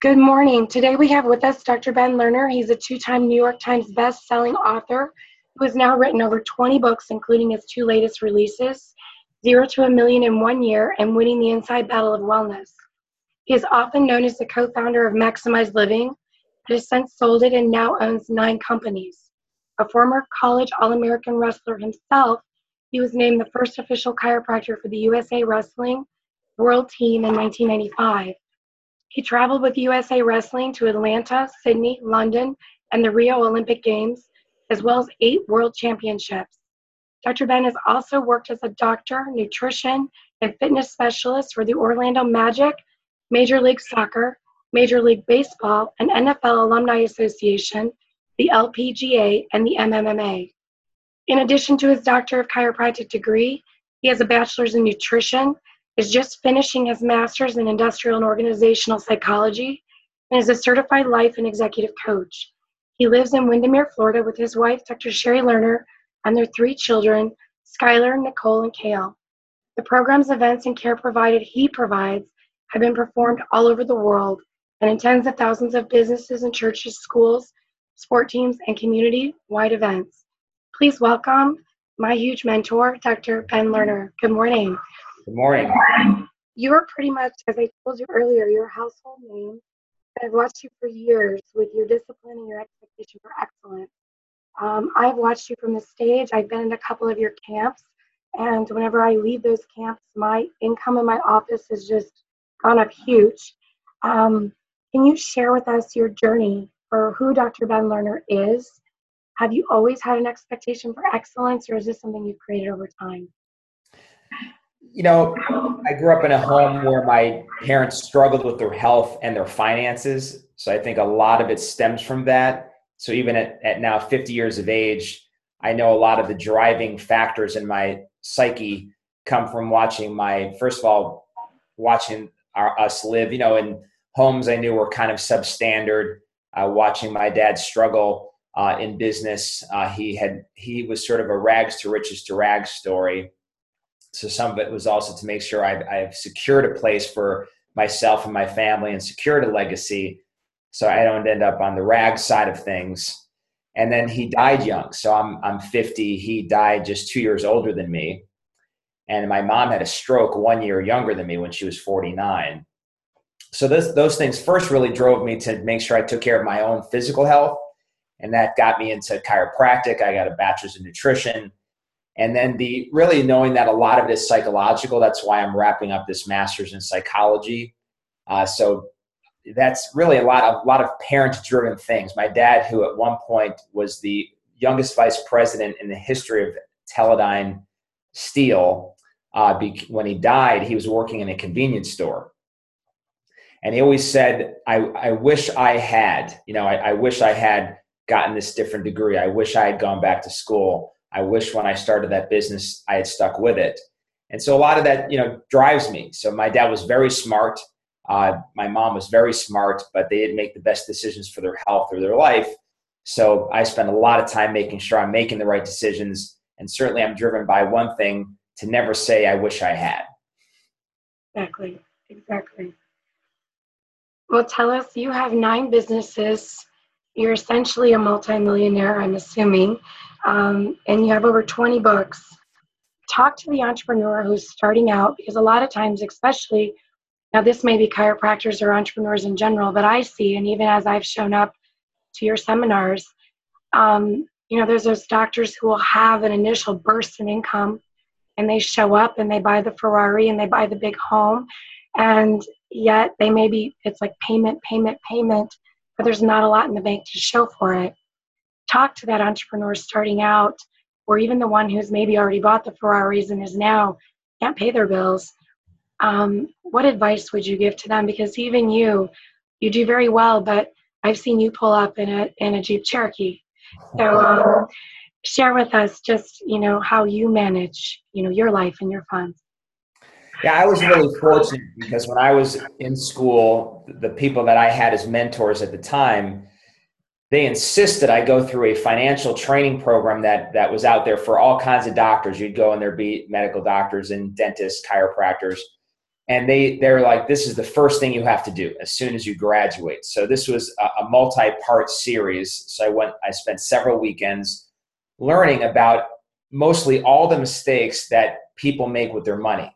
Good morning. Today we have with us Dr. Ben Lerner. He's a two time New York Times best-selling author who has now written over 20 books, including his two latest releases, Zero to a Million in One Year and Winning the Inside Battle of Wellness. He is often known as the co founder of Maximized Living, but has since sold it and now owns nine companies. A former college All American wrestler himself, he was named the first official chiropractor for the USA Wrestling World Team in 1995. He traveled with USA Wrestling to Atlanta, Sydney, London, and the Rio Olympic Games, as well as eight world championships. Dr. Ben has also worked as a doctor, nutrition, and fitness specialist for the Orlando Magic, Major League Soccer, Major League Baseball, and NFL Alumni Association, the LPGA, and the MMA. In addition to his Doctor of Chiropractic degree, he has a bachelor's in nutrition, is just finishing his master's in industrial and organizational psychology, and is a certified life and executive coach. He lives in Windermere, Florida with his wife, Dr. Sheri Lerner, and their three children, Skylar, Nicole, and Cael. The programs, events, and care provided he provides have been performed all over the world and in tens of thousands of businesses and churches, schools, sport teams, and community wide events. Please welcome my huge mentor, Dr. Ben Lerner. Good morning. Good morning. You're pretty much, as I told you earlier, you're household name. I've watched you for years with your discipline and your expectation for excellence. Um, I've watched you from the stage. I've been in a couple of your camps, and whenever I leave those camps, my income in my office has just gone up huge. Um, can you share with us your journey for who Dr. Ben Lerner is? Have you always had an expectation for excellence, or is this something you've created over time? You know, I grew up in a home where my parents struggled with their health and their finances. So I think a lot of it stems from that. So even at, at now 50 years of age, I know a lot of the driving factors in my psyche come from watching my, first of all, watching our, us live, you know, in homes I knew were kind of substandard, uh, watching my dad struggle uh, in business. Uh, he had, he was sort of a rags to riches to rags story. So some of it was also to make sure I've, I've secured a place for myself and my family and secured a legacy so I don't end up on the rag side of things. And then he died young. So I'm, I'm 50. He died just two years older than me. And my mom had a stroke one year younger than me when she was 49. So this, those things first really drove me to make sure I took care of my own physical health. And that got me into chiropractic. I got a bachelor's in nutrition. And then the really knowing that a lot of it is psychological. That's why I'm wrapping up this master's in psychology. Uh, so that's really a lot of a lot of parent driven things. My dad, who at one point was the youngest vice president in the history of Teledyne Steel, uh, be, when he died, he was working in a convenience store, and he always said, "I, I wish I had, you know, I, I wish I had gotten this different degree. I wish I had gone back to school. I wish when I started that business, I had stuck with it." And so a lot of that, you know, drives me. So my dad was very smart uh, my mom was very smart, but they didn't make the best decisions for their health or their life. So I spend a lot of time making sure I'm making the right decisions. And certainly I'm driven by one thing to never say, I wish I had. Exactly. Exactly. Well, tell us, you have nine businesses. You're essentially a multimillionaire, I'm assuming, um, and you have over 20 books. Talk to the entrepreneur who's starting out because a lot of times, especially now, this may be chiropractors or entrepreneurs in general, but I see, and even as I've shown up to your seminars, um, you know, there's those doctors who will have an initial burst in income and they show up and they buy the Ferrari and they buy the big home. And yet they may be, it's like payment, payment, payment, but there's not a lot in the bank to show for it. Talk to that entrepreneur starting out, or even the one who's maybe already bought the Ferraris and is now can't pay their bills um, what advice would you give to them? Because even you, you do very well, but I've seen you pull up in a in a Jeep Cherokee. So um, share with us just you know how you manage you know your life and your funds. Yeah, I was really fortunate because when I was in school, the people that I had as mentors at the time, they insisted I go through a financial training program that that was out there for all kinds of doctors. You'd go and there'd be medical doctors and dentists, chiropractors and they they're like this is the first thing you have to do as soon as you graduate. So this was a, a multi-part series. So i went i spent several weekends learning about mostly all the mistakes that people make with their money.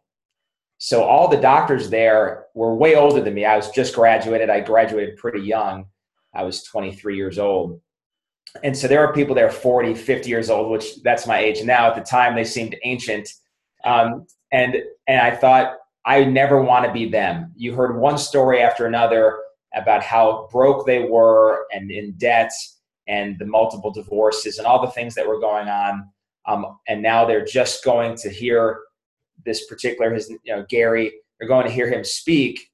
So all the doctors there were way older than me. I was just graduated. I graduated pretty young i was 23 years old and so there are people there 40 50 years old which that's my age now at the time they seemed ancient um, and and i thought I never want to be them. You heard one story after another about how broke they were and in debt and the multiple divorces and all the things that were going on. Um, and now they're just going to hear this particular, his, you know, Gary, they're going to hear him speak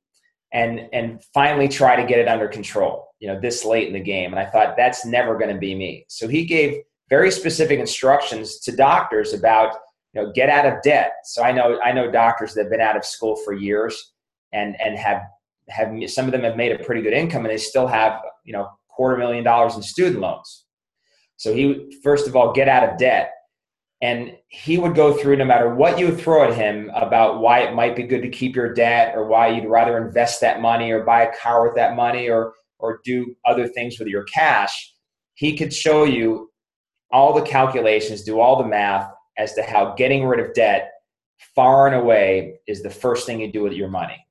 and, and finally try to get it under control, you know, this late in the game. And I thought that's never going to be me. So he gave very specific instructions to doctors about you know get out of debt so i know i know doctors that have been out of school for years and and have have some of them have made a pretty good income and they still have you know quarter million dollars in student loans so he first of all get out of debt and he would go through no matter what you throw at him about why it might be good to keep your debt or why you'd rather invest that money or buy a car with that money or or do other things with your cash he could show you all the calculations do all the math as to how getting rid of debt far and away is the first thing you do with your money.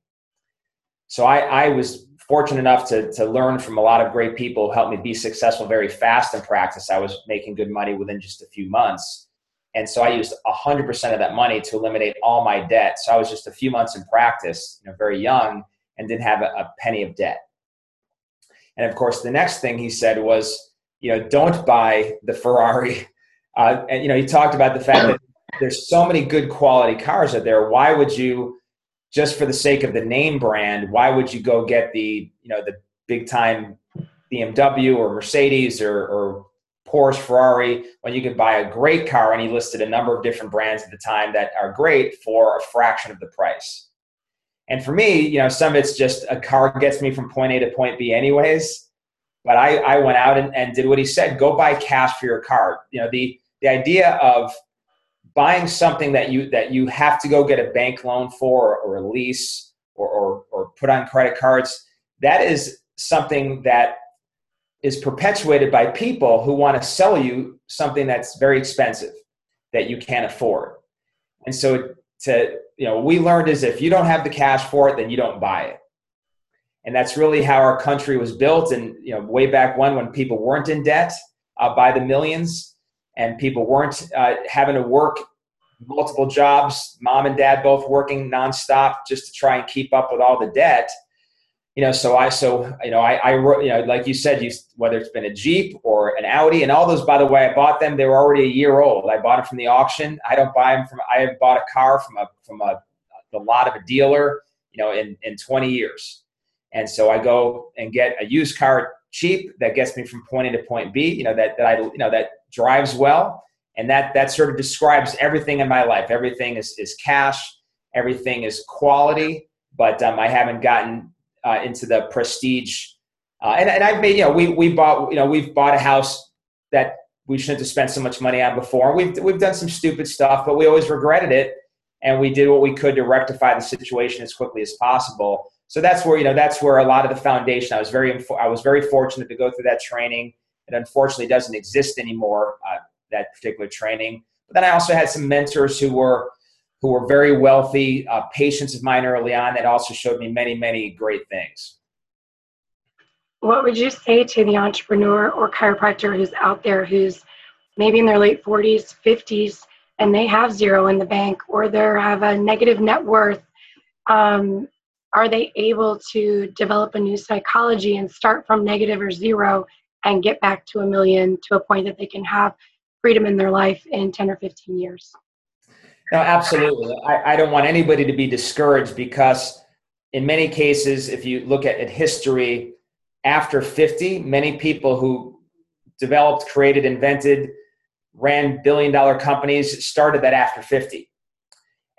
So I, I was fortunate enough to, to learn from a lot of great people who helped me be successful very fast in practice. I was making good money within just a few months. And so I used 100% of that money to eliminate all my debt. So I was just a few months in practice, you know, very young, and didn't have a, a penny of debt. And of course, the next thing he said was, you know, don't buy the Ferrari uh, and you know, he talked about the fact that there's so many good quality cars out there. Why would you, just for the sake of the name brand, why would you go get the you know the big time BMW or Mercedes or, or Porsche, Ferrari, when you could buy a great car? And he listed a number of different brands at the time that are great for a fraction of the price. And for me, you know, some of it's just a car gets me from point A to point B, anyways. But I, I went out and, and did what he said: go buy cash for your car. You know, the the idea of buying something that you that you have to go get a bank loan for or, a lease or, or, or put on credit cards that is something that is perpetuated by people who want to sell you something that's very expensive that you can't afford and so to you know we learned is if you don't have the cash for it then you don't buy it and that's really how our country was built and you know way back when when people weren't in debt uh, by the millions and people weren't uh, having to work multiple jobs, mom and dad both working nonstop just to try and keep up with all the debt. You know, so I, so, you know, I, I wrote, you know, like you said, you, whether it's been a Jeep or an Audi and all those, by the way, I bought them, they were already a year old. I bought them from the auction. I don't buy them from, I have bought a car from a, from a, the lot of a dealer, you know, in, in 20 years. And so I go and get a used car cheap that gets me from point A to point B, you know, that, that I, you know, that drives well. And that, that sort of describes everything in my life. Everything is, is cash. Everything is quality, but um, I haven't gotten uh, into the prestige. Uh, and, and I've made, you know, we, we bought, you know, we've bought a house that we shouldn't have spent so much money on before. We've, we've done some stupid stuff, but we always regretted it. And we did what we could to rectify the situation as quickly as possible so that's where you know that's where a lot of the foundation. I was very I was very fortunate to go through that training. It unfortunately doesn't exist anymore. Uh, that particular training. But then I also had some mentors who were who were very wealthy, uh, patients of mine early on that also showed me many many great things. What would you say to the entrepreneur or chiropractor who's out there who's maybe in their late 40s, 50s, and they have zero in the bank or they have a negative net worth? Um, are they able to develop a new psychology and start from negative or zero and get back to a million to a point that they can have freedom in their life in 10 or 15 years? No, absolutely. I, I don't want anybody to be discouraged because, in many cases, if you look at, at history, after 50, many people who developed, created, invented, ran billion dollar companies started that after 50.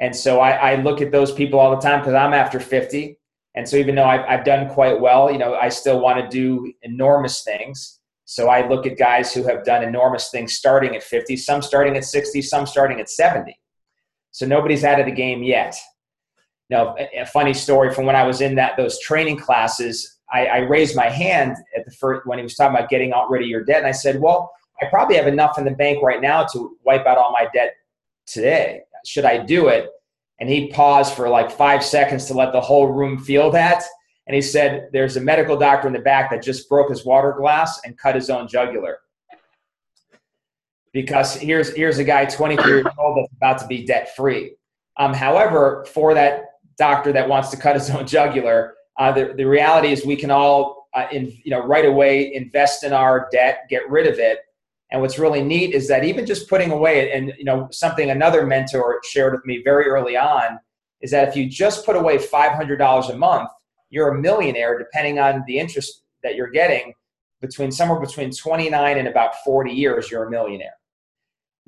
And so I, I look at those people all the time because I'm after 50. And so even though I've, I've done quite well, you know, I still want to do enormous things. So I look at guys who have done enormous things starting at 50, some starting at 60, some starting at 70. So nobody's out of the game yet. know, a, a, funny story from when I was in that those training classes. I, I raised my hand at the first when he was talking about getting out rid of your debt, and I said, "Well, I probably have enough in the bank right now to wipe out all my debt today. Should I do it?" And he paused for like five seconds to let the whole room feel that. And he said, There's a medical doctor in the back that just broke his water glass and cut his own jugular. Because here's, here's a guy 23 years old that's about to be debt free. Um, however, for that doctor that wants to cut his own jugular, uh, the, the reality is we can all, uh, in, you know, right away invest in our debt, get rid of it, and what's really neat is that even just putting away, and you know, something another mentor shared with me very early on is that if you just put away $500 a month, you're a millionaire depending on the interest that you're getting between somewhere between 29 and about 40 years you're a millionaire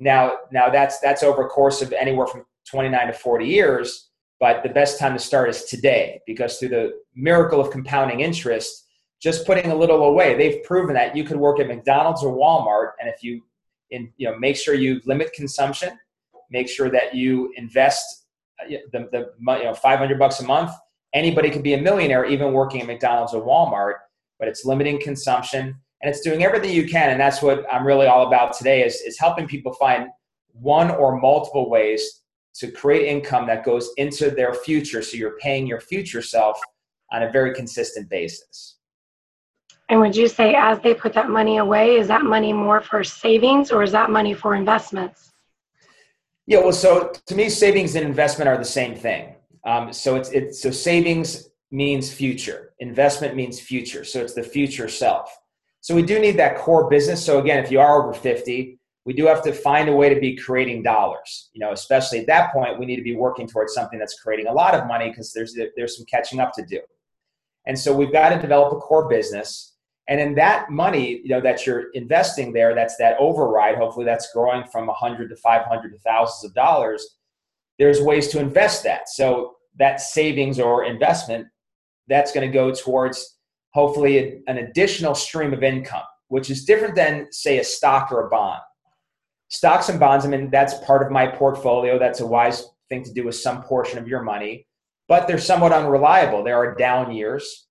now now that's that's over a course of anywhere from 29 to 40 years but the best time to start is today because through the miracle of compounding interest just putting a little away. They've proven that you could work at McDonald's or Walmart, and if you, in, you know, make sure you limit consumption, make sure that you invest uh, the, the you know 500 bucks a month. Anybody could be a millionaire, even working at McDonald's or Walmart. But it's limiting consumption, and it's doing everything you can. And that's what I'm really all about today: is is helping people find one or multiple ways to create income that goes into their future, so you're paying your future self on a very consistent basis. And would you say as they put that money away, is that money more for savings or is that money for investments? Yeah, well, so to me, savings and investment are the same thing. Um, so it's it's so savings means future, investment means future. So it's the future self. So we do need that core business. So again, if you are over 50, we do have to find a way to be creating dollars. You know, especially at that point, we need to be working towards something that's creating a lot of money because there's there's some catching up to do. And so we've got to develop a core business and in that money, you know, that you're investing there, that's that override. Hopefully, that's growing from 100 to 500 to thousands of dollars. There's ways to invest that. So that savings or investment, that's going to go towards hopefully an additional stream of income, which is different than say a stock or a bond. Stocks and bonds, I mean, that's part of my portfolio. That's a wise thing to do with some portion of your money, but they're somewhat unreliable. There are down years,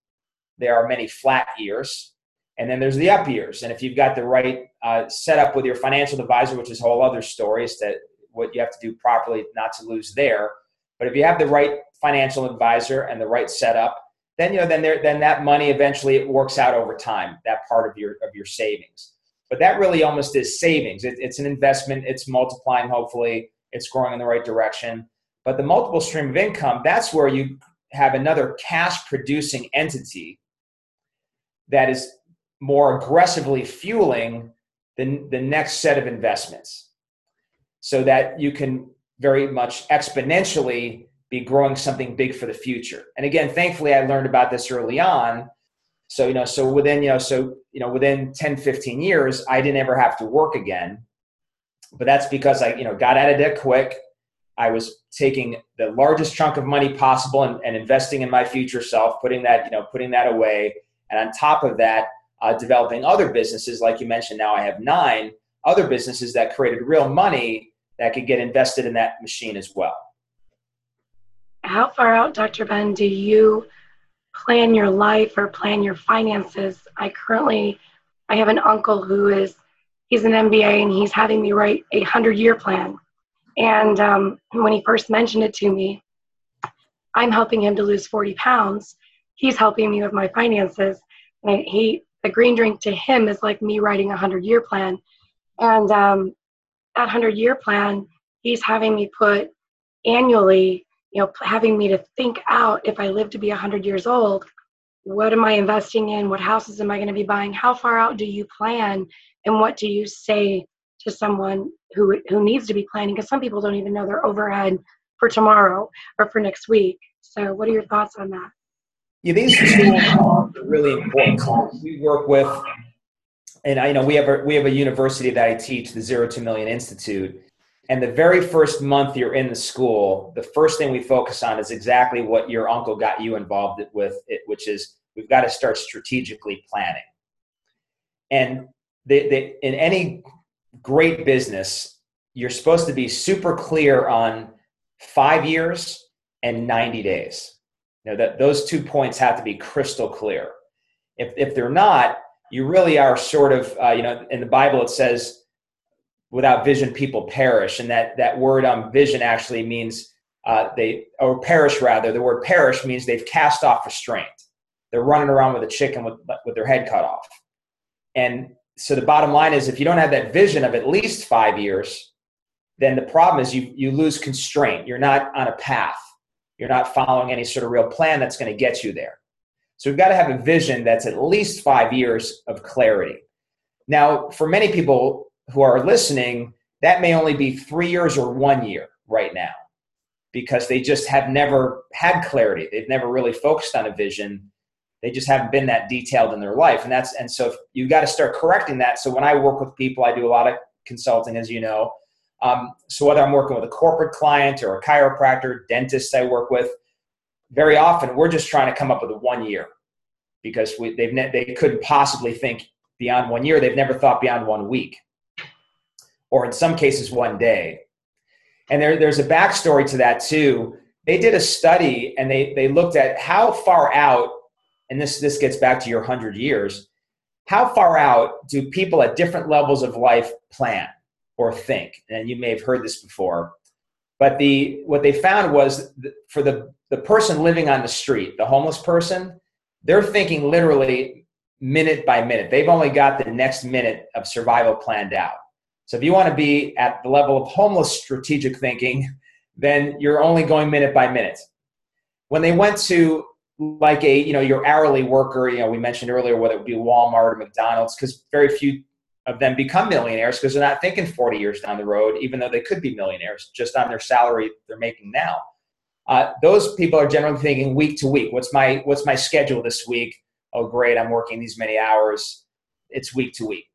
there are many flat years and then there's the up years. And if you've got the right uh, setup with your financial advisor, which is a whole other story, is that what you have to do properly not to lose there. But if you have the right financial advisor and the right setup, then you know then there then that money eventually it works out over time. That part of your of your savings. But that really almost is savings. It, it's an investment. It's multiplying. Hopefully, it's growing in the right direction. But the multiple stream of income, that's where you have another cash producing entity that is more aggressively fueling the, the next set of investments so that you can very much exponentially be growing something big for the future. And again, thankfully I learned about this early on. So, you know, so within, you know, so, you know, within 10, 15 years, I didn't ever have to work again. But that's because I, you know, got out of debt quick. I was taking the largest chunk of money possible and, and investing in my future self, putting that, you know, putting that away. And on top of that, uh, developing other businesses, like you mentioned, now I have nine other businesses that created real money that could get invested in that machine as well. How far out, Dr. Ben, do you plan your life or plan your finances? I currently, I have an uncle who is, he's an MBA and he's having me write a hundred year plan. And um, when he first mentioned it to me, I'm helping him to lose 40 pounds. He's helping me with my finances. And he the green drink to him is like me writing a hundred year plan. And um, that hundred year plan, he's having me put annually, you know, having me to think out if I live to be a hundred years old, what am I investing in? What houses am I going to be buying? How far out do you plan? And what do you say to someone who who needs to be planning? Because some people don't even know their overhead for tomorrow or for next week. So, what are your thoughts on that? Yeah, these tools are really important. We work with, and I know we have a we have a university that I teach, the Zero to Million Institute. And the very first month you're in the school, the first thing we focus on is exactly what your uncle got you involved with, it, which is we've got to start strategically planning. And they, they, in any great business, you're supposed to be super clear on five years, and 90 days. You know, that those two points have to be crystal clear. If, if they're not, you really are sort of, uh, you know, in the Bible it says, without vision, people perish. And that, that word um, vision actually means uh, they, or perish rather, the word perish means they've cast off restraint. They're running around with a chicken with, with their head cut off. And so the bottom line is if you don't have that vision of at least five years, then the problem is you, you lose constraint. You're not on a path. You're not following any sort of real plan that's going to get you there. So we've got to have a vision that's at least five years of clarity. Now, for many people who are listening, that may only be three years or one year right now because they just have never had clarity. They've never really focused on a vision. They just haven't been that detailed in their life. And that's and so you've got to start correcting that. So when I work with people, I do a lot of consulting, as you know. Um, so whether I'm working with a corporate client or a chiropractor, dentist I work with, very often we're just trying to come up with a one year because we, they've ne- they couldn't possibly think beyond one year. They've never thought beyond one week, or in some cases one day. And there, there's a backstory to that too. They did a study and they, they looked at how far out, and this, this gets back to your 100 years, how far out do people at different levels of life plan or think? And you may have heard this before. But the, what they found was for the, the person living on the street, the homeless person, they're thinking literally minute by minute. They've only got the next minute of survival planned out. So if you want to be at the level of homeless strategic thinking, then you're only going minute by minute. When they went to like a, you know, your hourly worker, you know, we mentioned earlier whether it would be Walmart or McDonald's, because very few of them become millionaires because they're not thinking 40 years down the road, even though they could be millionaires just on their salary they're making now. Uh, those people are generally thinking week to week. What's my what's my schedule this week? Oh, great, I'm working these many hours. It's week to week.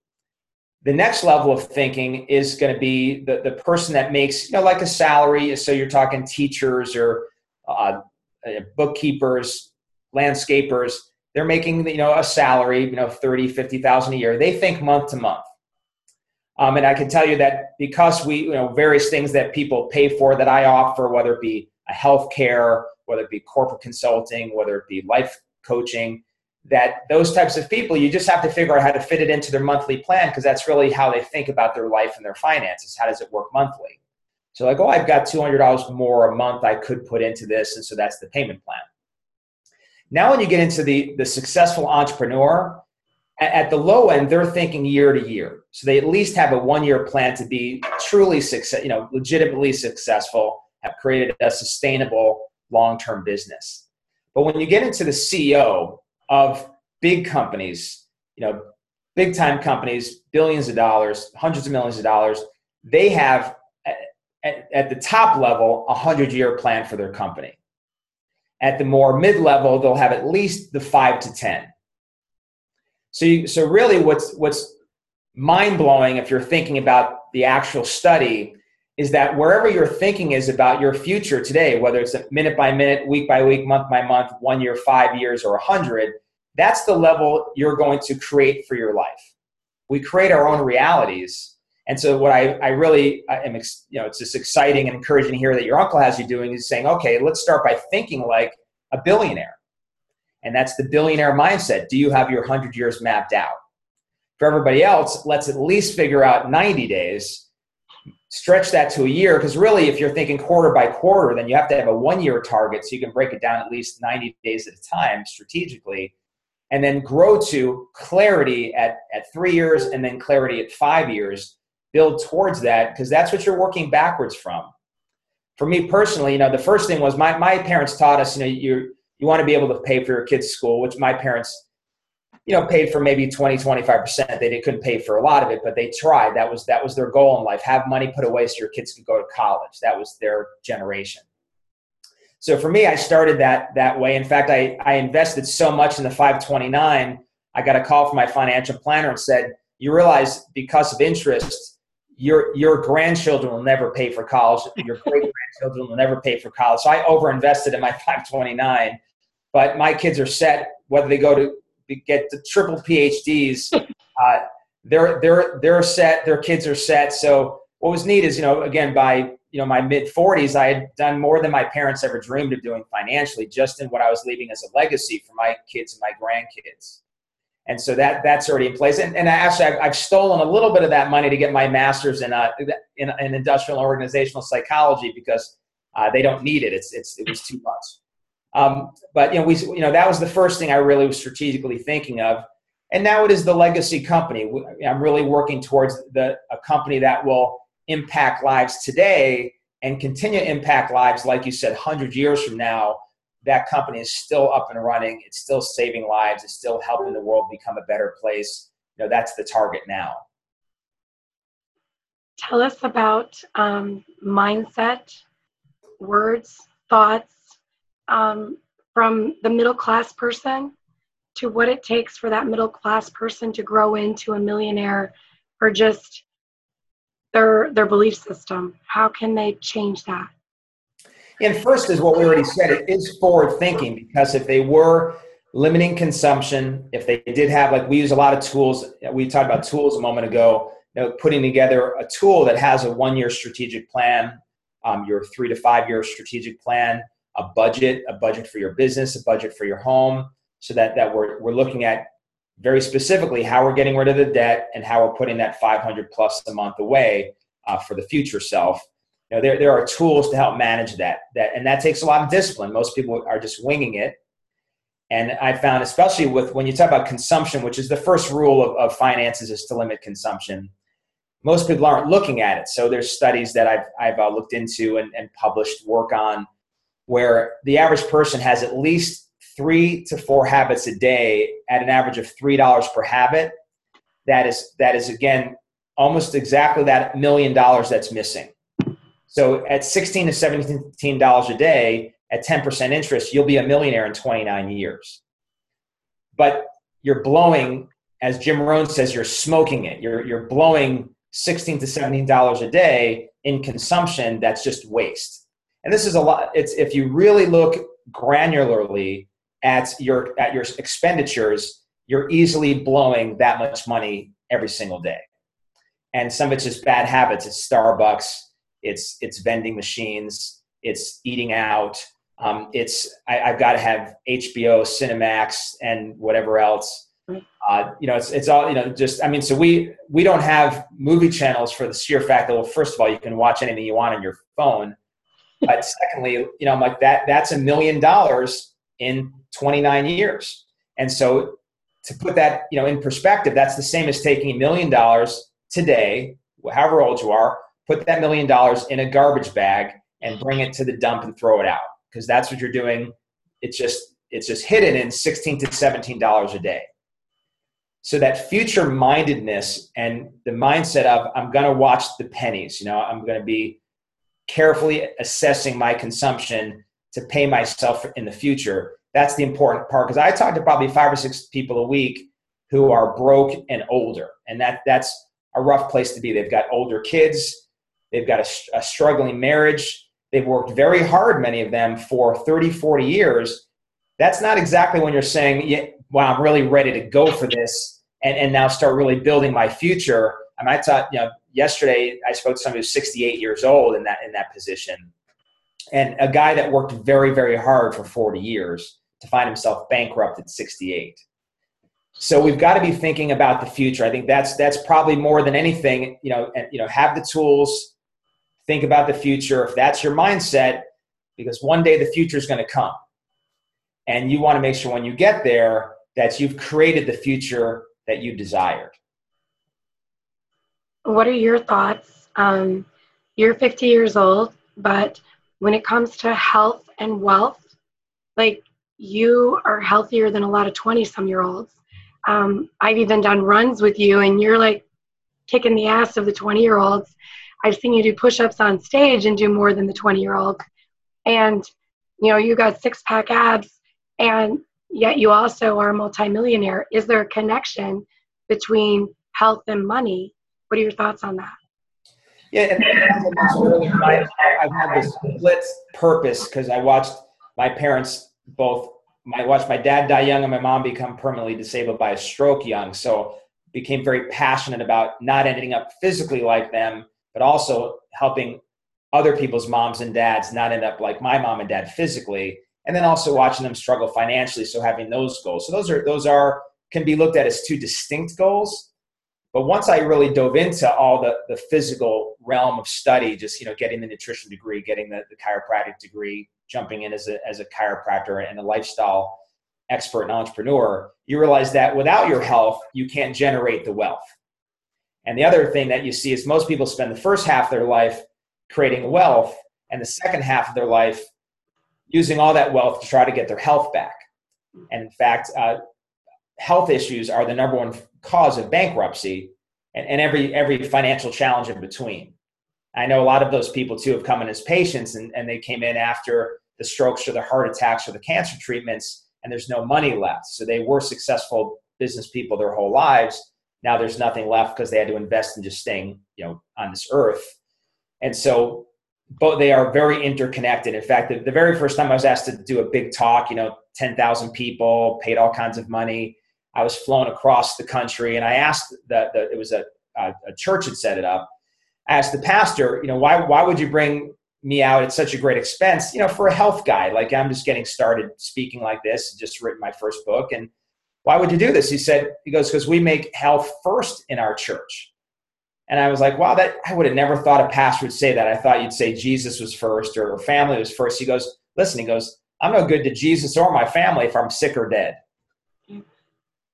The next level of thinking is going to be the, the person that makes, you know, like a salary. So you're talking teachers or uh, uh bookkeepers, landscapers. They're making, you know, a salary, you know, 30, 50,000 a year. They think month to month. Um, and I can tell you that because we, you know, various things that people pay for that I offer, whether it be a healthcare, whether it be corporate consulting, whether it be life coaching, that those types of people, you just have to figure out how to fit it into their monthly plan because that's really how they think about their life and their finances. How does it work monthly? So, like, oh, I've got $200 more a month I could put into this. And so that's the payment plan. Now, when you get into the, the successful entrepreneur, at the low end, they're thinking year to year. So they at least have a one year plan to be truly success, you know, legitimately successful, have created a sustainable long term business. But when you get into the CEO, of big companies, you know, big time companies, billions of dollars, hundreds of millions of dollars, they have at, at the top level a hundred year plan for their company. At the more mid level, they'll have at least the five to ten. So, you, so really, what's what's mind blowing if you're thinking about the actual study is that wherever your thinking is about your future today, whether it's a minute by minute, week by week, month by month, one year, five years, or a hundred, that's the level you're going to create for your life. We create our own realities. And so what I, I really am, you know, it's just exciting and encouraging to hear that your uncle has you doing is saying, okay, let's start by thinking like a billionaire. And that's the billionaire mindset. Do you have your 100 years mapped out? For everybody else, let's at least figure out 90 days stretch that to a year because really if you're thinking quarter by quarter then you have to have a one year target so you can break it down at least 90 days at a time strategically and then grow to clarity at, at three years and then clarity at five years. Build towards that because that's what you're working backwards from. For me personally you know the first thing was my, my parents taught us you know you you want to be able to pay for your kids school which my parents you know, paid for maybe 20, 25%. They couldn't pay for a lot of it, but they tried. That was, that was their goal in life. Have money put away so your kids could go to college. That was their generation. So for me, I started that, that way. In fact, I, I invested so much in the 529, I got a call from my financial planner and said, you realize because of interest, your, your grandchildren will never pay for college. Your great grandchildren will never pay for college. So I overinvested in my 529, but my kids are set whether they go to get the triple PhDs. Uh, they're they're they're set. Their kids are set. So what was neat is you know again by you know my mid 40s, I had done more than my parents ever dreamed of doing financially, just in what I was leaving as a legacy for my kids and my grandkids. And so that that's already in place. And, and actually, I've, I've stolen a little bit of that money to get my master's in, uh, in, in industrial organizational psychology because uh, they don't need it. It's, it's, it was too much. Um, but you know, we, you know, that was the first thing I really was strategically thinking of. And now it is the legacy company. I'm really working towards the, a company that will impact lives today and continue to impact lives, like you said, 100 years from now. That company is still up and running. It's still saving lives. It's still helping the world become a better place. You know, that's the target now. Tell us about um, mindset, words, thoughts um, from the middle class person to what it takes for that middle class person to grow into a millionaire or just their their belief system. How can they change that? And first is what we already said it is forward thinking because if they were limiting consumption if they did have like we use a lot of tools we talked about tools a moment ago you know, putting together a tool that has a one year strategic plan um, your three to five year strategic plan a budget a budget for your business a budget for your home so that, that we're, we're looking at very specifically how we're getting rid of the debt and how we're putting that 500 plus a month away uh, for the future self. You know, there, there are tools to help manage that, that, and that takes a lot of discipline. Most people are just winging it. And I found, especially with when you talk about consumption, which is the first rule of, of finances, is to limit consumption. Most people aren't looking at it. So there's studies that I've, I've uh, looked into and, and published work on where the average person has at least three to four habits a day at an average of three dollars per habit, that is that is again almost exactly that million dollars that's missing. So at sixteen to seventeen dollars a day at ten percent interest, you'll be a millionaire in twenty nine years. But you're blowing, as Jim Rohn says, you're smoking it. You're you're blowing sixteen to seventeen dollars a day in consumption. That's just waste. And this is a lot. It's if you really look granularly at your at your expenditures, you're easily blowing that much money every single day. And some of it's just bad habits. It's Starbucks. It's it's vending machines. It's eating out. Um, it's I, have got to have HBO, Cinemax, and whatever else. Uh, you know, it's it's all you know. Just I mean, so we we don't have movie channels for the sheer fact that well, first of all, you can watch anything you want on your phone. But secondly, you know, I'm like that. That's a million dollars in 29 years. And so to put that, you know, in perspective, that's the same as taking a million dollars today, however old you are, put that million dollars in a garbage bag and bring it to the dump and throw it out because that's what you're doing. It's just it's just hidden in 16 to 17 dollars a day. So that future mindedness and the mindset of I'm going to watch the pennies, you know, I'm going to be carefully assessing my consumption to pay myself in the future that's the important part because I talk to probably five or six people a week who are broke and older, and that that's a rough place to be. They've got older kids, they've got a, a struggling marriage, they've worked very hard, many of them, for 30, 40 years. That's not exactly when you're saying, yeah, well, I'm really ready to go for this and, and now start really building my future. I I thought, you know, yesterday I spoke to somebody who's 68 years old in that in that position. And a guy that worked very, very hard for 40 years to find himself bankrupt at 68. So we've got to be thinking about the future. I think that's that's probably more than anything, you know, and you know, have the tools, think about the future. If that's your mindset, because one day the future is going to come. And you want to make sure when you get there that you've created the future that you desired. What are your thoughts? Um, you're 50 years old, but when it comes to health and wealth, like you are healthier than a lot of 20 some year olds. Um, I've even done runs with you, and you're like kicking the ass of the 20 year olds. I've seen you do push ups on stage and do more than the 20 year old. And, you know, you got six pack abs, and yet you also are a multimillionaire. Is there a connection between health and money? What are your thoughts on that? Yeah, and I've had this split purpose because I watched my parents both my watched my dad die young and my mom become permanently disabled by a stroke young. So became very passionate about not ending up physically like them, but also helping other people's moms and dads not end up like my mom and dad physically, and then also watching them struggle financially. So having those goals. So those are those are can be looked at as two distinct goals. But once I really dove into all the, the physical realm of study, just you know, getting the nutrition degree, getting the, the chiropractic degree, jumping in as a, as a chiropractor and a lifestyle expert and entrepreneur, you realize that without your health, you can't generate the wealth. And the other thing that you see is most people spend the first half of their life creating wealth and the second half of their life using all that wealth to try to get their health back. And in fact, uh, health issues are the number one cause of bankruptcy and, and every every financial challenge in between. I know a lot of those people too have come in as patients and, and they came in after the strokes or the heart attacks or the cancer treatments and there's no money left. So they were successful business people their whole lives. Now there's nothing left because they had to invest in just staying, you know, on this earth. And so both they are very interconnected. In fact, the, the very first time I was asked to do a big talk, you know, 10,000 people, paid all kinds of money. I was flown across the country and I asked that it was a, a, a church had set it up. I asked the pastor, you know, why, why would you bring me out at such a great expense, you know, for a health guy? Like I'm just getting started speaking like this, just written my first book. And why would you do this? He said, he goes, because we make health first in our church. And I was like, wow, that I would have never thought a pastor would say that. I thought you'd say Jesus was first or family was first. He goes, listen, he goes, I'm no good to Jesus or my family if I'm sick or dead.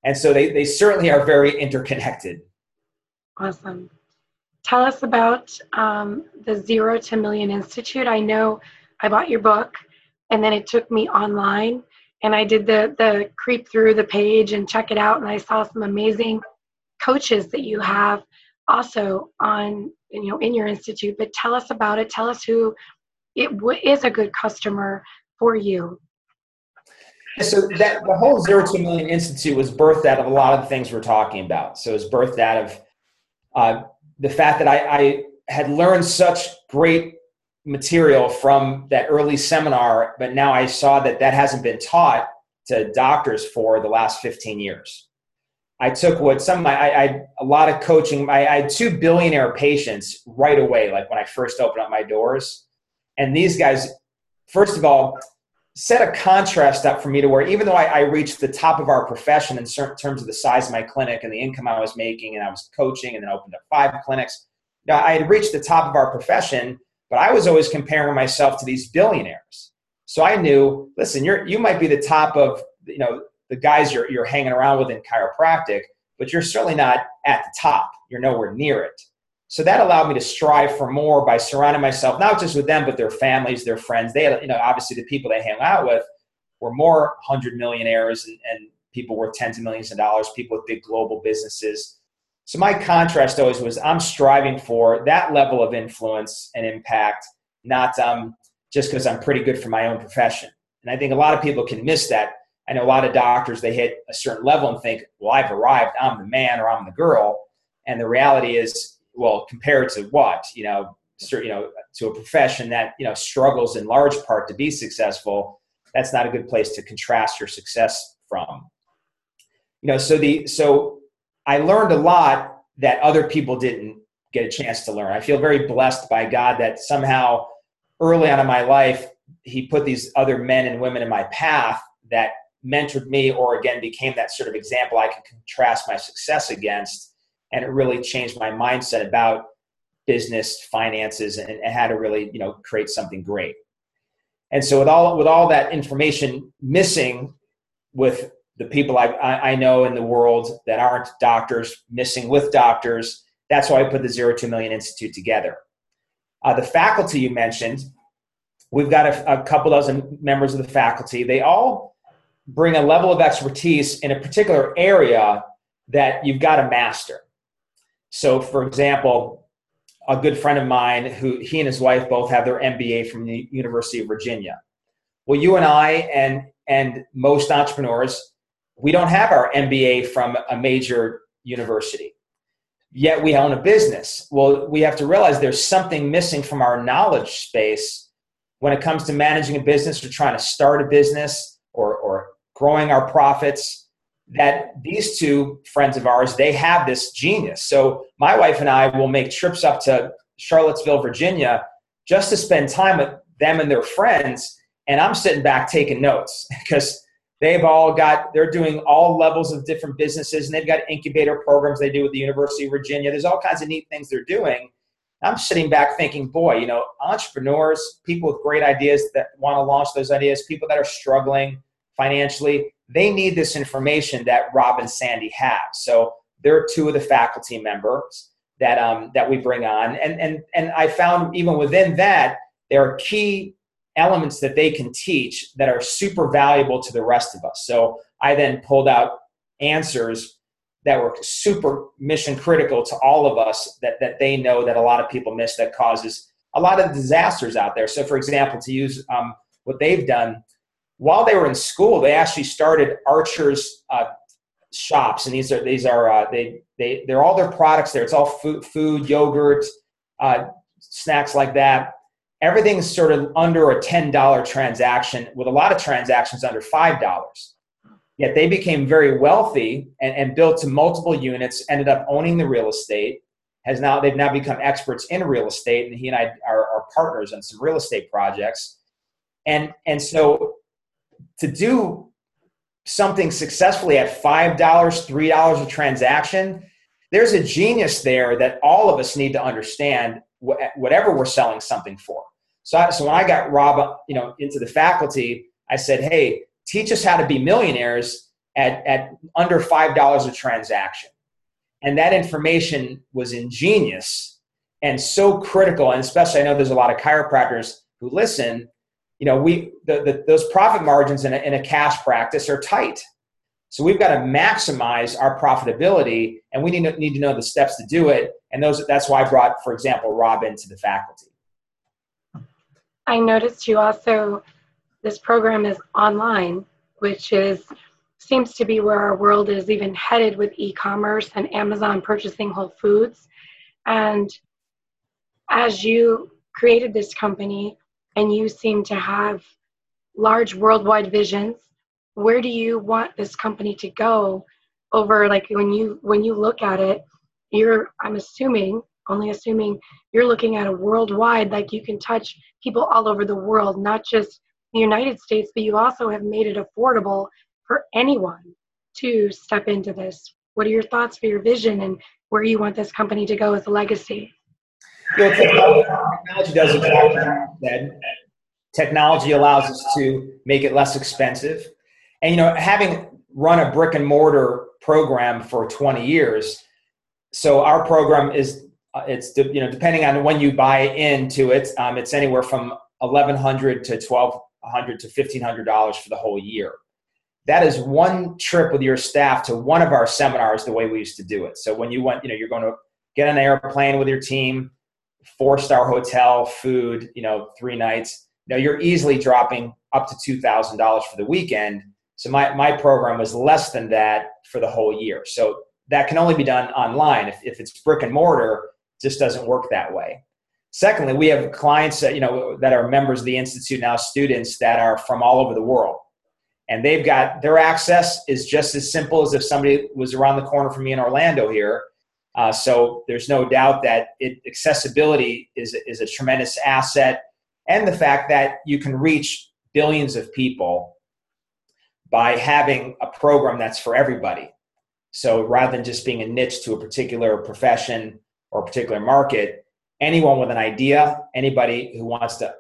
And so they, they certainly are very interconnected. Awesome. Tell us about um, the Zero to Million Institute. I know I bought your book and then it took me online and I did the, the creep through the page and check it out. And I saw some amazing coaches that you have also on, you know, in your institute. But tell us about it. Tell us who it w- is a good customer for you. So that the whole Zero to Million Institute was birthed out of a lot of the things we're talking about. So it was birthed out of uh, the fact that I, I had learned such great material from that early seminar, but now I saw that that hasn't been taught to doctors for the last 15 years. I took what some I, I had lot of coaching. I, I, had two billionaire patients right away, like when I first opened up my doors. And these guys, first of all, set a contrast up for me to where even though I, I, reached the top of our profession in certain terms of the size of my clinic and the income I was making, and I was coaching and then opened up five clinics, now I had reached the top of our profession, but I was always comparing myself to these billionaires. So I knew, listen, you're you might be the top of you know the guys you're you're hanging around with in chiropractic, but you're certainly not at the top. You're nowhere near it. So that allowed me to strive for more by surrounding myself not just with them, but their families, their friends. They, you know, obviously the people they hang out with were more hundred millionaires and, and people worth tens of millions of dollars, people with big global businesses. So my contrast always was I'm striving for that level of influence and impact, not um, just because I'm pretty good for my own profession. And I think a lot of people can miss that. I know a lot of doctors they hit a certain level and think, "Well, I've arrived. I'm the man or I'm the girl." And the reality is, well, compared to what you know, you know, to a profession that you know struggles in large part to be successful, that's not a good place to contrast your success from. You know, so the so I learned a lot that other people didn't get a chance to learn. I feel very blessed by God that somehow early on in my life, He put these other men and women in my path that mentored me or again became that sort of example I could contrast my success against and it really changed my mindset about business finances and, and how to really you know create something great. And so with all with all that information missing with the people I, I know in the world that aren't doctors missing with doctors that's why i put the zero to million institute together. Uh, the faculty you mentioned we've got a, a couple dozen members of the faculty. They all bring a level of expertise in a particular area that you've got to master so, for example, a good friend of mine who he and his wife both have their MBA from the University of Virginia. Well, you and I and and most entrepreneurs, we don't have our MBA from a major university. Yet we own a business. Well, we have to realize there's something missing from our knowledge space when it comes to managing a business or trying to start a business or, or growing our profits that these two friends of ours they have this genius so my wife and i will make trips up to charlottesville virginia just to spend time with them and their friends. And I'm sitting back taking notes because they've all got, they're doing all levels of different businesses and they've got incubator programs they do with the University of Virginia. There's all kinds of neat things they're doing. I'm sitting back thinking, boy, you know, entrepreneurs, people with great ideas that want to launch those ideas, people that are struggling financially, they need this information that Rob and Sandy have. So they're two of the faculty members that um, that we bring on, and and and I found even within that there are key elements that they can teach that are super valuable to the rest of us. So I then pulled out answers that were super mission critical to all of us that, that they know that a lot of people miss that causes a lot of disasters out there. So, for example, to use um, what they've done, while they were in school, they actually started Archer's uh, shops, and these are these are uh, they they they're all their products there. It's all food, food yogurt, uh, snacks like that. Everything's sort of under a ten dollar transaction, with a lot of transactions under five dollars. Yet they became very wealthy and, and built to multiple units. Ended up owning the real estate. Has now they've now become experts in real estate, and he and I are, are partners on some real estate projects. And and so to do something successfully at $5, $3 a transaction, there's a genius there that all of us need to understand whatever we're selling something for. So, I, so when I got Rob, you know, into the faculty, I said, "Hey, teach us how to be millionaires at, at under five dollars a transaction." And that information was ingenious and so critical. And especially, I know there's a lot of chiropractors who listen you know, we the, the, those profit margins in a, in a cash practice are tight. So we've got to maximize our profitability, and we need to, need to know the steps to do it. And those that's why I brought, for example, Rob into the faculty. I noticed you also this program is online, which is seems to be where our world is even headed with e-commerce and Amazon purchasing Whole Foods. And as you created this company, and you seem to have large worldwide visions where do you want this company to go over like when you when you look at it you're i'm assuming only assuming you're looking at a worldwide like you can touch people all over the world not just the united states but you also have made it affordable for anyone to step into this. What are your thoughts for your vision and where you want this company to go as a legacy technology does exactly what you said. Technology allows us to make it less expensive. And, you know, having run a brick and mortar program for 20 years, so our program is, uh, it's, you know, depending on when you buy into it, um, it's anywhere from 1100 to 1200 to $1,500 for the whole year. That is one trip with your staff to one of our seminars the way we used to do it. So when you went, you know, you're going to get on an airplane with your team, four star hotel, food, you know, three nights. You know, you're easily dropping up to two thousand dollars for the weekend. So my my program was less than that for the whole year. So that can only be done online. If if it's brick and mortar, just doesn't work that way. Secondly, we have clients that you know that are members of the institute now, students that are from all over the world, and they've got their access is just as simple as if somebody was around the corner from me in Orlando here uh, so there's no doubt that it, accessibility is, is a tremendous asset, and the fact that you can reach billions of people by having a program that's for everybody. So rather than just being a niche to a particular profession or a particular market, anyone with an idea, anybody who wants to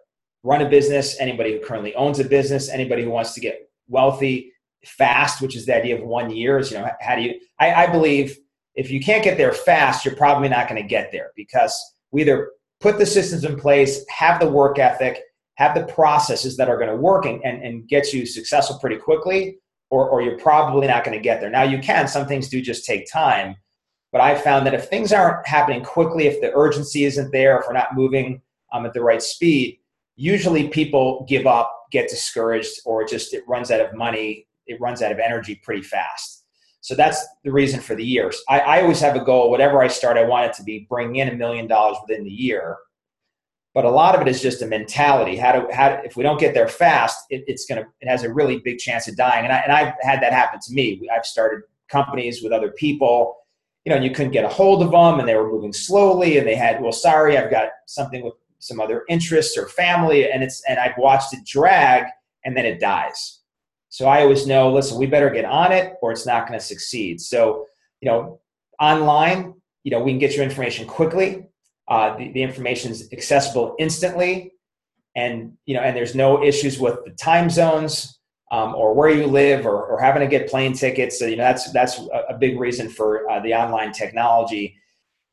run a business, anybody who currently owns a business, anybody who wants to get wealthy fast, which is the idea of one year, is you know how do you? I, I believe if you can't get there fast, you're probably not going to get there because we either put the systems in place, have the work ethic, have the processes that are going to work and, and, and get you successful pretty quickly, or, or you're probably not going to get there. Now, you can, some things do just take time, but I found that if things aren't happening quickly, if the urgency isn't there, if we're not moving um, at the right speed, usually people give up, get discouraged, or just it runs out of money, it runs out of energy pretty fast. So that's the reason for the years. I, I always have a goal. Whatever I start, I want it to be bringing in a million dollars within the year. But a lot of it is just a mentality. How do, how if we don't get there fast, it, it's gonna it has a really big chance of dying. And I and I've had that happen to me. I've started companies with other people, you know, and you couldn't get a hold of them, and they were moving slowly, and they had well, sorry, I've got something with some other interests or family, and it's and I've watched it drag and then it dies. So I always know, listen, we better get on it or it's not going to succeed. So, you know, online, you know, we can get your information quickly. Uh, the, the information is accessible instantly and you know and there's no issues with the time zones um, or where you live or, or, having to get plane tickets so, you know that's that's a, big reason for uh, the online technology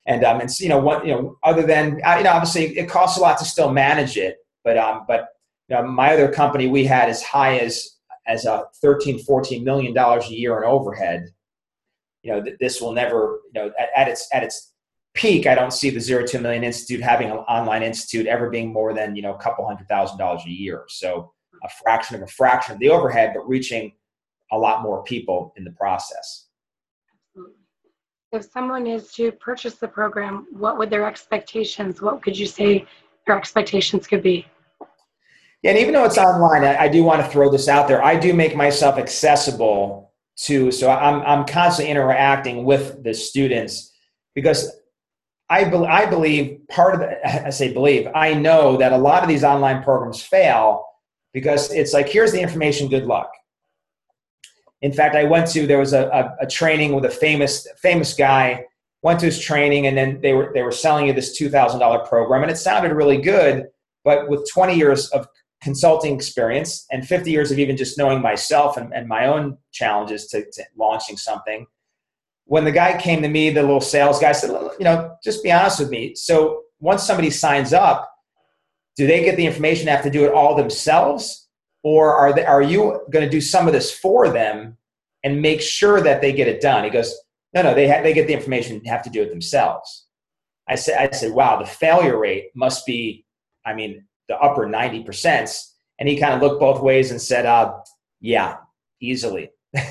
and um, and you know what you know other than uh, you know obviously it costs a lot to still manage it but um but you know, my other company we had as high as as a 13 14 million dollars a year in overhead you know th- this will never you know at, at its at its peak, I don't see the zero a million institute having an online institute ever being more than you know a couple hundred thousand dollars a year. So a fraction of a fraction of the overhead, but reaching a lot more people in the process. If someone is to purchase the program, what would their expectations? What could you say their expectations could be? Yeah, and even though it's online, I, I do want to throw this out there. I do make myself accessible to, so I'm I'm constantly interacting with the students because I, be, I believe part of the, I say believe, I know that a lot of these online programs fail because it's like, here's the information, good luck. In fact, I went to, there was a, a, a training with a famous, famous guy, went to his training and then they were, they were selling you this $2,000 program and it sounded really good, but with 20 years of consulting experience and 50 years of even just knowing myself and, and my own challenges to, to launching something, when the guy came to me, the little sales guy said, you know, just be honest with me. So once somebody signs up, do they get the information, have to do it all themselves? Or are, they, are you going to do some of this for them and make sure that they get it done? He goes, no, no, they, ha- they get the information have to do it themselves. I said, I said, wow, the failure rate must be, I mean, the upper 90%. And he kind of looked both ways and said, uh, yeah, easily.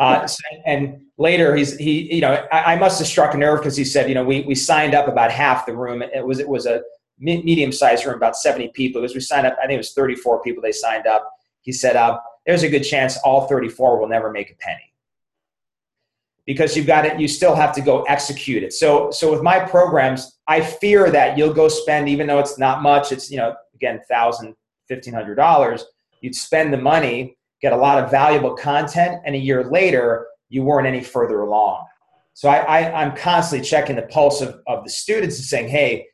Uh, and later, he's he you know I, I must have struck a nerve because he said you know we we signed up about half the room. It was it was a medium sized room, about seventy people. As we signed up, I think it was thirty four people. They signed up. He said, uh, "There's a good chance all thirty four will never make a penny." Because you've got it you still have to go execute it so so with my programs i fear that you'll go spend even though it's not much it's you know again thousand fifteen hundred dollars you'd spend the money get a lot of valuable content, and a year later, you weren't any further along. So I, I, am constantly checking the pulse of, of the students and saying, hey,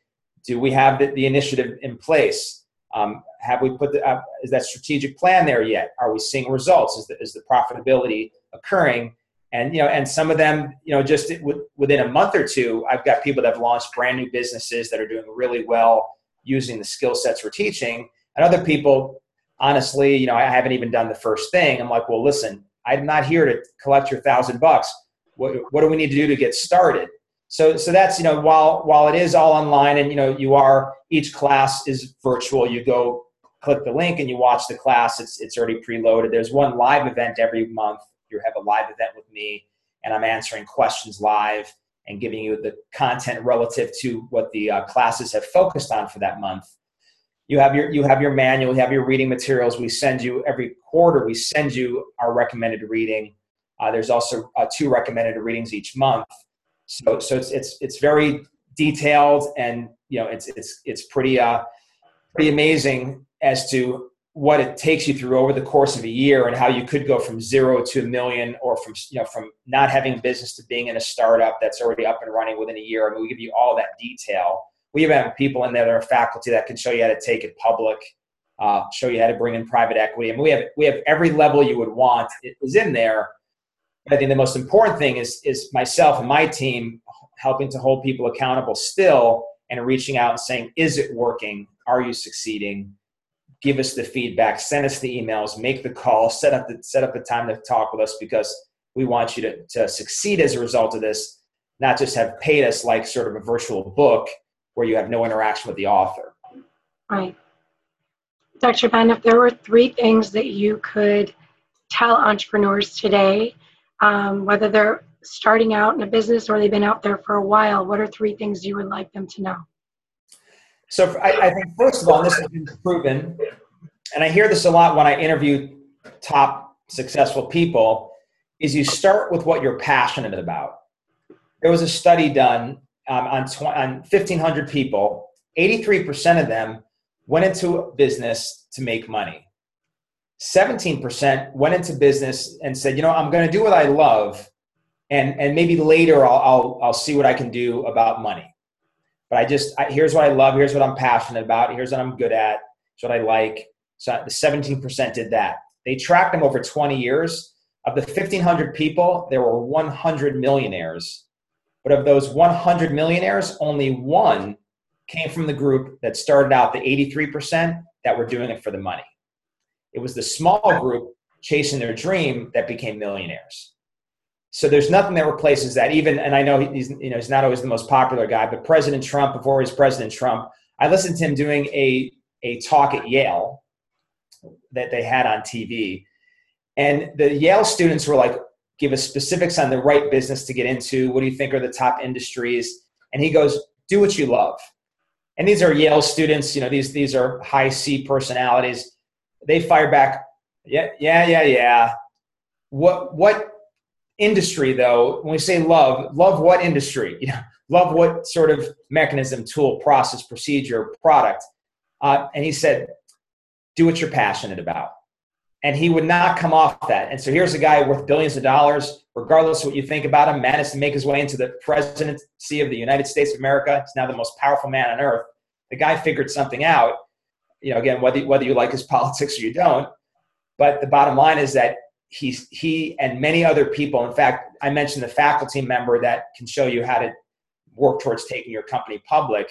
do we have the, the initiative in place? Um, have we put the, uh, is that strategic plan there yet? Are we seeing results? Is the, is the profitability occurring? And, you know, and some of them, you know, just within a month or two, I've got people that have launched brand new businesses that are doing really well using the skill sets we're teaching. And other people, honestly, you know, I haven't even done the first thing. I'm like, well, listen, I'm not here to collect your thousand bucks. What, what do we need to do to get started? So, so that's, you know, while, while it is all online and, you know, you are, each class is virtual, you go click the link and you watch the class. It's, it's already preloaded. There's one live event every month. You have a live event with me and I'm answering questions live and giving you the content relative to what the uh, classes have focused on for that month. You have your you have your manual you have your reading materials. We send you every quarter we send you our recommended reading. Uh, there's also uh, two recommended readings each month. So so it's it's it's very detailed and you know it's it's it's pretty uh pretty amazing as to what it takes you through over the course of a year and how you could go from zero to a million or from you know from not having business to being in a startup that's already up and running within a year I mean, we give you all that detail we even have people in there that are faculty that can show you how to take it public, uh, show you how to bring in private equity. I mean, we have we have every level you would want is in there. But I think the most important thing is is myself and my team helping to hold people accountable still and reaching out and saying, is it working? Are you succeeding? Give us the feedback, send us the emails, make the call, set up the set up the time to talk with us because we want you to, to succeed as a result of this, not just have paid us like sort of a virtual book where you have no interaction with the author. Right. Dr. Ben, if there were three things that you could tell entrepreneurs today, um, whether they're starting out in a business or they've been out there for a while, what are three things you would like them to know? So I, I think first of all, this has been proven, and I hear this a lot when I interview top successful people, is you start with what you're passionate about. There was a study done um, on, tw- on 1,500 people, 83% of them went into business to make money. 17% went into business and said, you know, I'm going to do what I love. And, and maybe later I'll, I'll, I'll see what I can do about money. But I just, I, here's what I love. Here's what I'm passionate about. Here's what I'm good at. Here's what I like. So the 17% did that. They tracked them over 20 years. Of the 1,500 people, there were 100 millionaires. But of those 100 millionaires, only one came from the group that started out the 83% that were doing it for the money. It was the small group chasing their dream that became millionaires. So there's nothing that replaces that. Even, and I know he's, you know, he's not always the most popular guy, but President Trump, before he's President Trump, I listened to him doing a, a talk at Yale that they had on TV. And the Yale students were like, give us specifics on the right business to get into. What do you think are the top industries? And he goes, do what you love. And these are Yale students, you know, these, these are high C personalities they fire back, yeah, yeah, yeah, yeah. What what industry though? When we say love, love what industry? You know, love what sort of mechanism, tool, process, procedure, product? Uh, and he said, do what you're passionate about. And he would not come off that. And so here's a guy worth billions of dollars, regardless of what you think about him, managed to make his way into the presidency of the United States of America. He's now the most powerful man on earth. The guy figured something out you know, again, whether whether you like his politics or you don't. But the bottom line is that he's he and many other people. In fact, I mentioned the faculty member that can show you how to work towards taking your company public.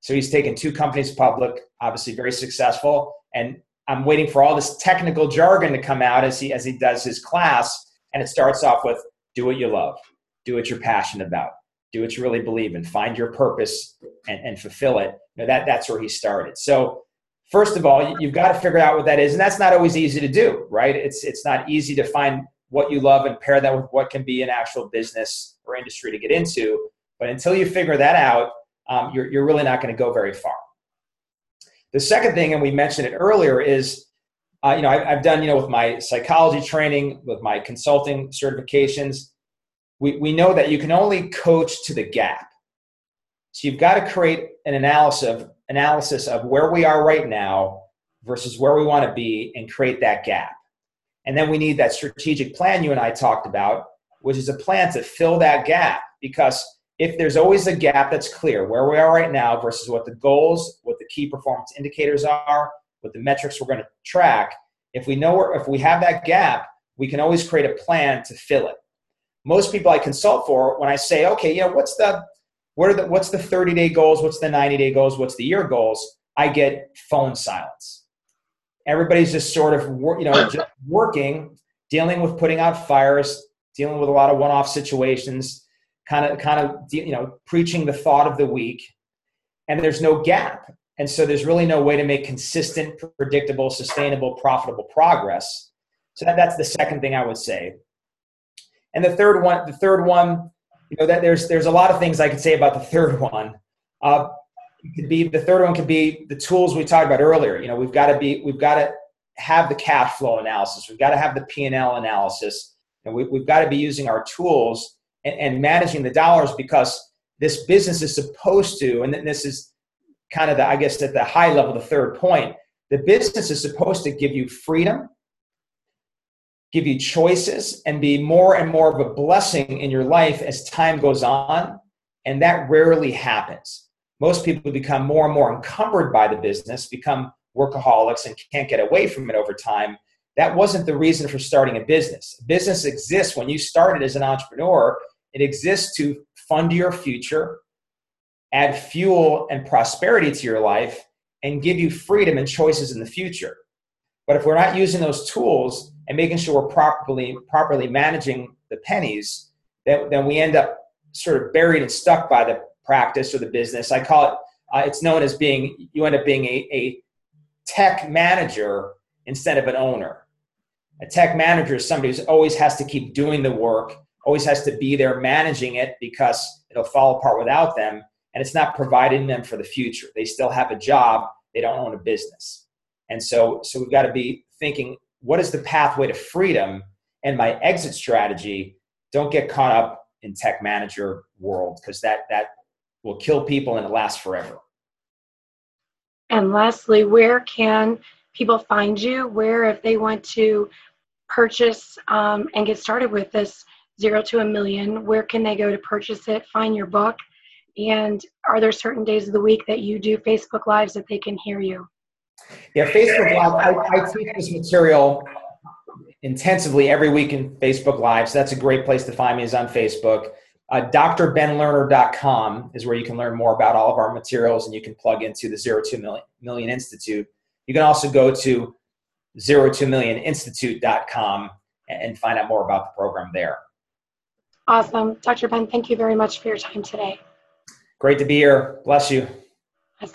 So he's taken two companies public, obviously very successful. And I'm waiting for all this technical jargon to come out as he as he does his class. And it starts off with do what you love, do what you're passionate about, do what you really believe in, find your purpose and, and fulfill it. You know, that that's where he started. So first of all, you've got to figure out what that is, and that's not always easy to do, right? It's it's not easy to find what you love and pair that with what can be an actual business or industry to get into. But until you figure that out, um, you're you're really not going to go very far. The second thing, and we mentioned it earlier, is uh, you know I, I've done you know with my psychology training, with my consulting certifications, we we know that you can only coach to the gap. So you've got to create an analysis of analysis of where we are right now versus where we want to be and create that gap. And then we need that strategic plan you and I talked about, which is a plan to fill that gap. Because if there's always a gap that's clear where we are right now versus what the goals, what the key performance indicators are, what the metrics we're going to track, if we know where, if we have that gap, we can always create a plan to fill it. Most people I consult for, when I say, okay, yeah, what's the what are the what's the 30 day goals? What's the 90 day goals? What's the year goals? I get phone silence. Everybody's just sort of you know working dealing with putting out fires dealing with a lot of one-off situations kind of kind of you know preaching the thought of the week. And there's no gap. And so there's really no way to make consistent predictable sustainable profitable progress. So that, that's the second thing i would say. And the third one the third one you know that there's there's a lot of things I could say about the third one. Uh, could be the third one could be the tools we talked about earlier. You know, we've got to be we've got to have the cash flow analysis. We've got to have the P and L analysis, and we, have got to be using our tools and, and managing the dollars because this business is supposed to, and this is kind of the I guess at the high level, the third point. The business is supposed to give you freedom give you choices and be more and more of a blessing in your life as time goes on. And that rarely happens. Most people become more and more encumbered by the business, become workaholics, and can't get away from it over time. That wasn't the reason for starting a business. business exists when you started as an entrepreneur, it exists to fund your future, add fuel and prosperity to your life, and give you freedom and choices in the future. But if we're not using those tools and making sure we're properly properly managing the pennies, then, then we end up sort of buried and stuck by the practice or the business. I call it. Uh, it's known as being you end up being a, a tech manager instead of an owner. A tech manager is somebody who always has to keep doing the work, always has to be there managing it because it'll fall apart without them, and it's not providing them for the future. They still have a job, they don't own a business. And so, so we've got to be thinking, what is the pathway to freedom and my exit strategy? Don't get caught up in tech manager world because that that will kill people and it lasts forever. And lastly, where can people find you? Where, if they want to purchase um, and get started with this zero to a million, where can they go to purchase it, find your book? And are there certain days of the week that you do Facebook Lives that they can hear you? Yeah, Facebook Live. I, I teach this material intensively every week in Facebook Live. So that's a great place to find me is on Facebook. Uh, drbenlerner.com is where you can learn more about all of our materials and you can plug into the Zero to Million, Million Institute. You can also go to zero to million institute.com and find out more about the program there. Awesome. Dr. Ben, thank you very much for your time today. Great to be here. Bless you.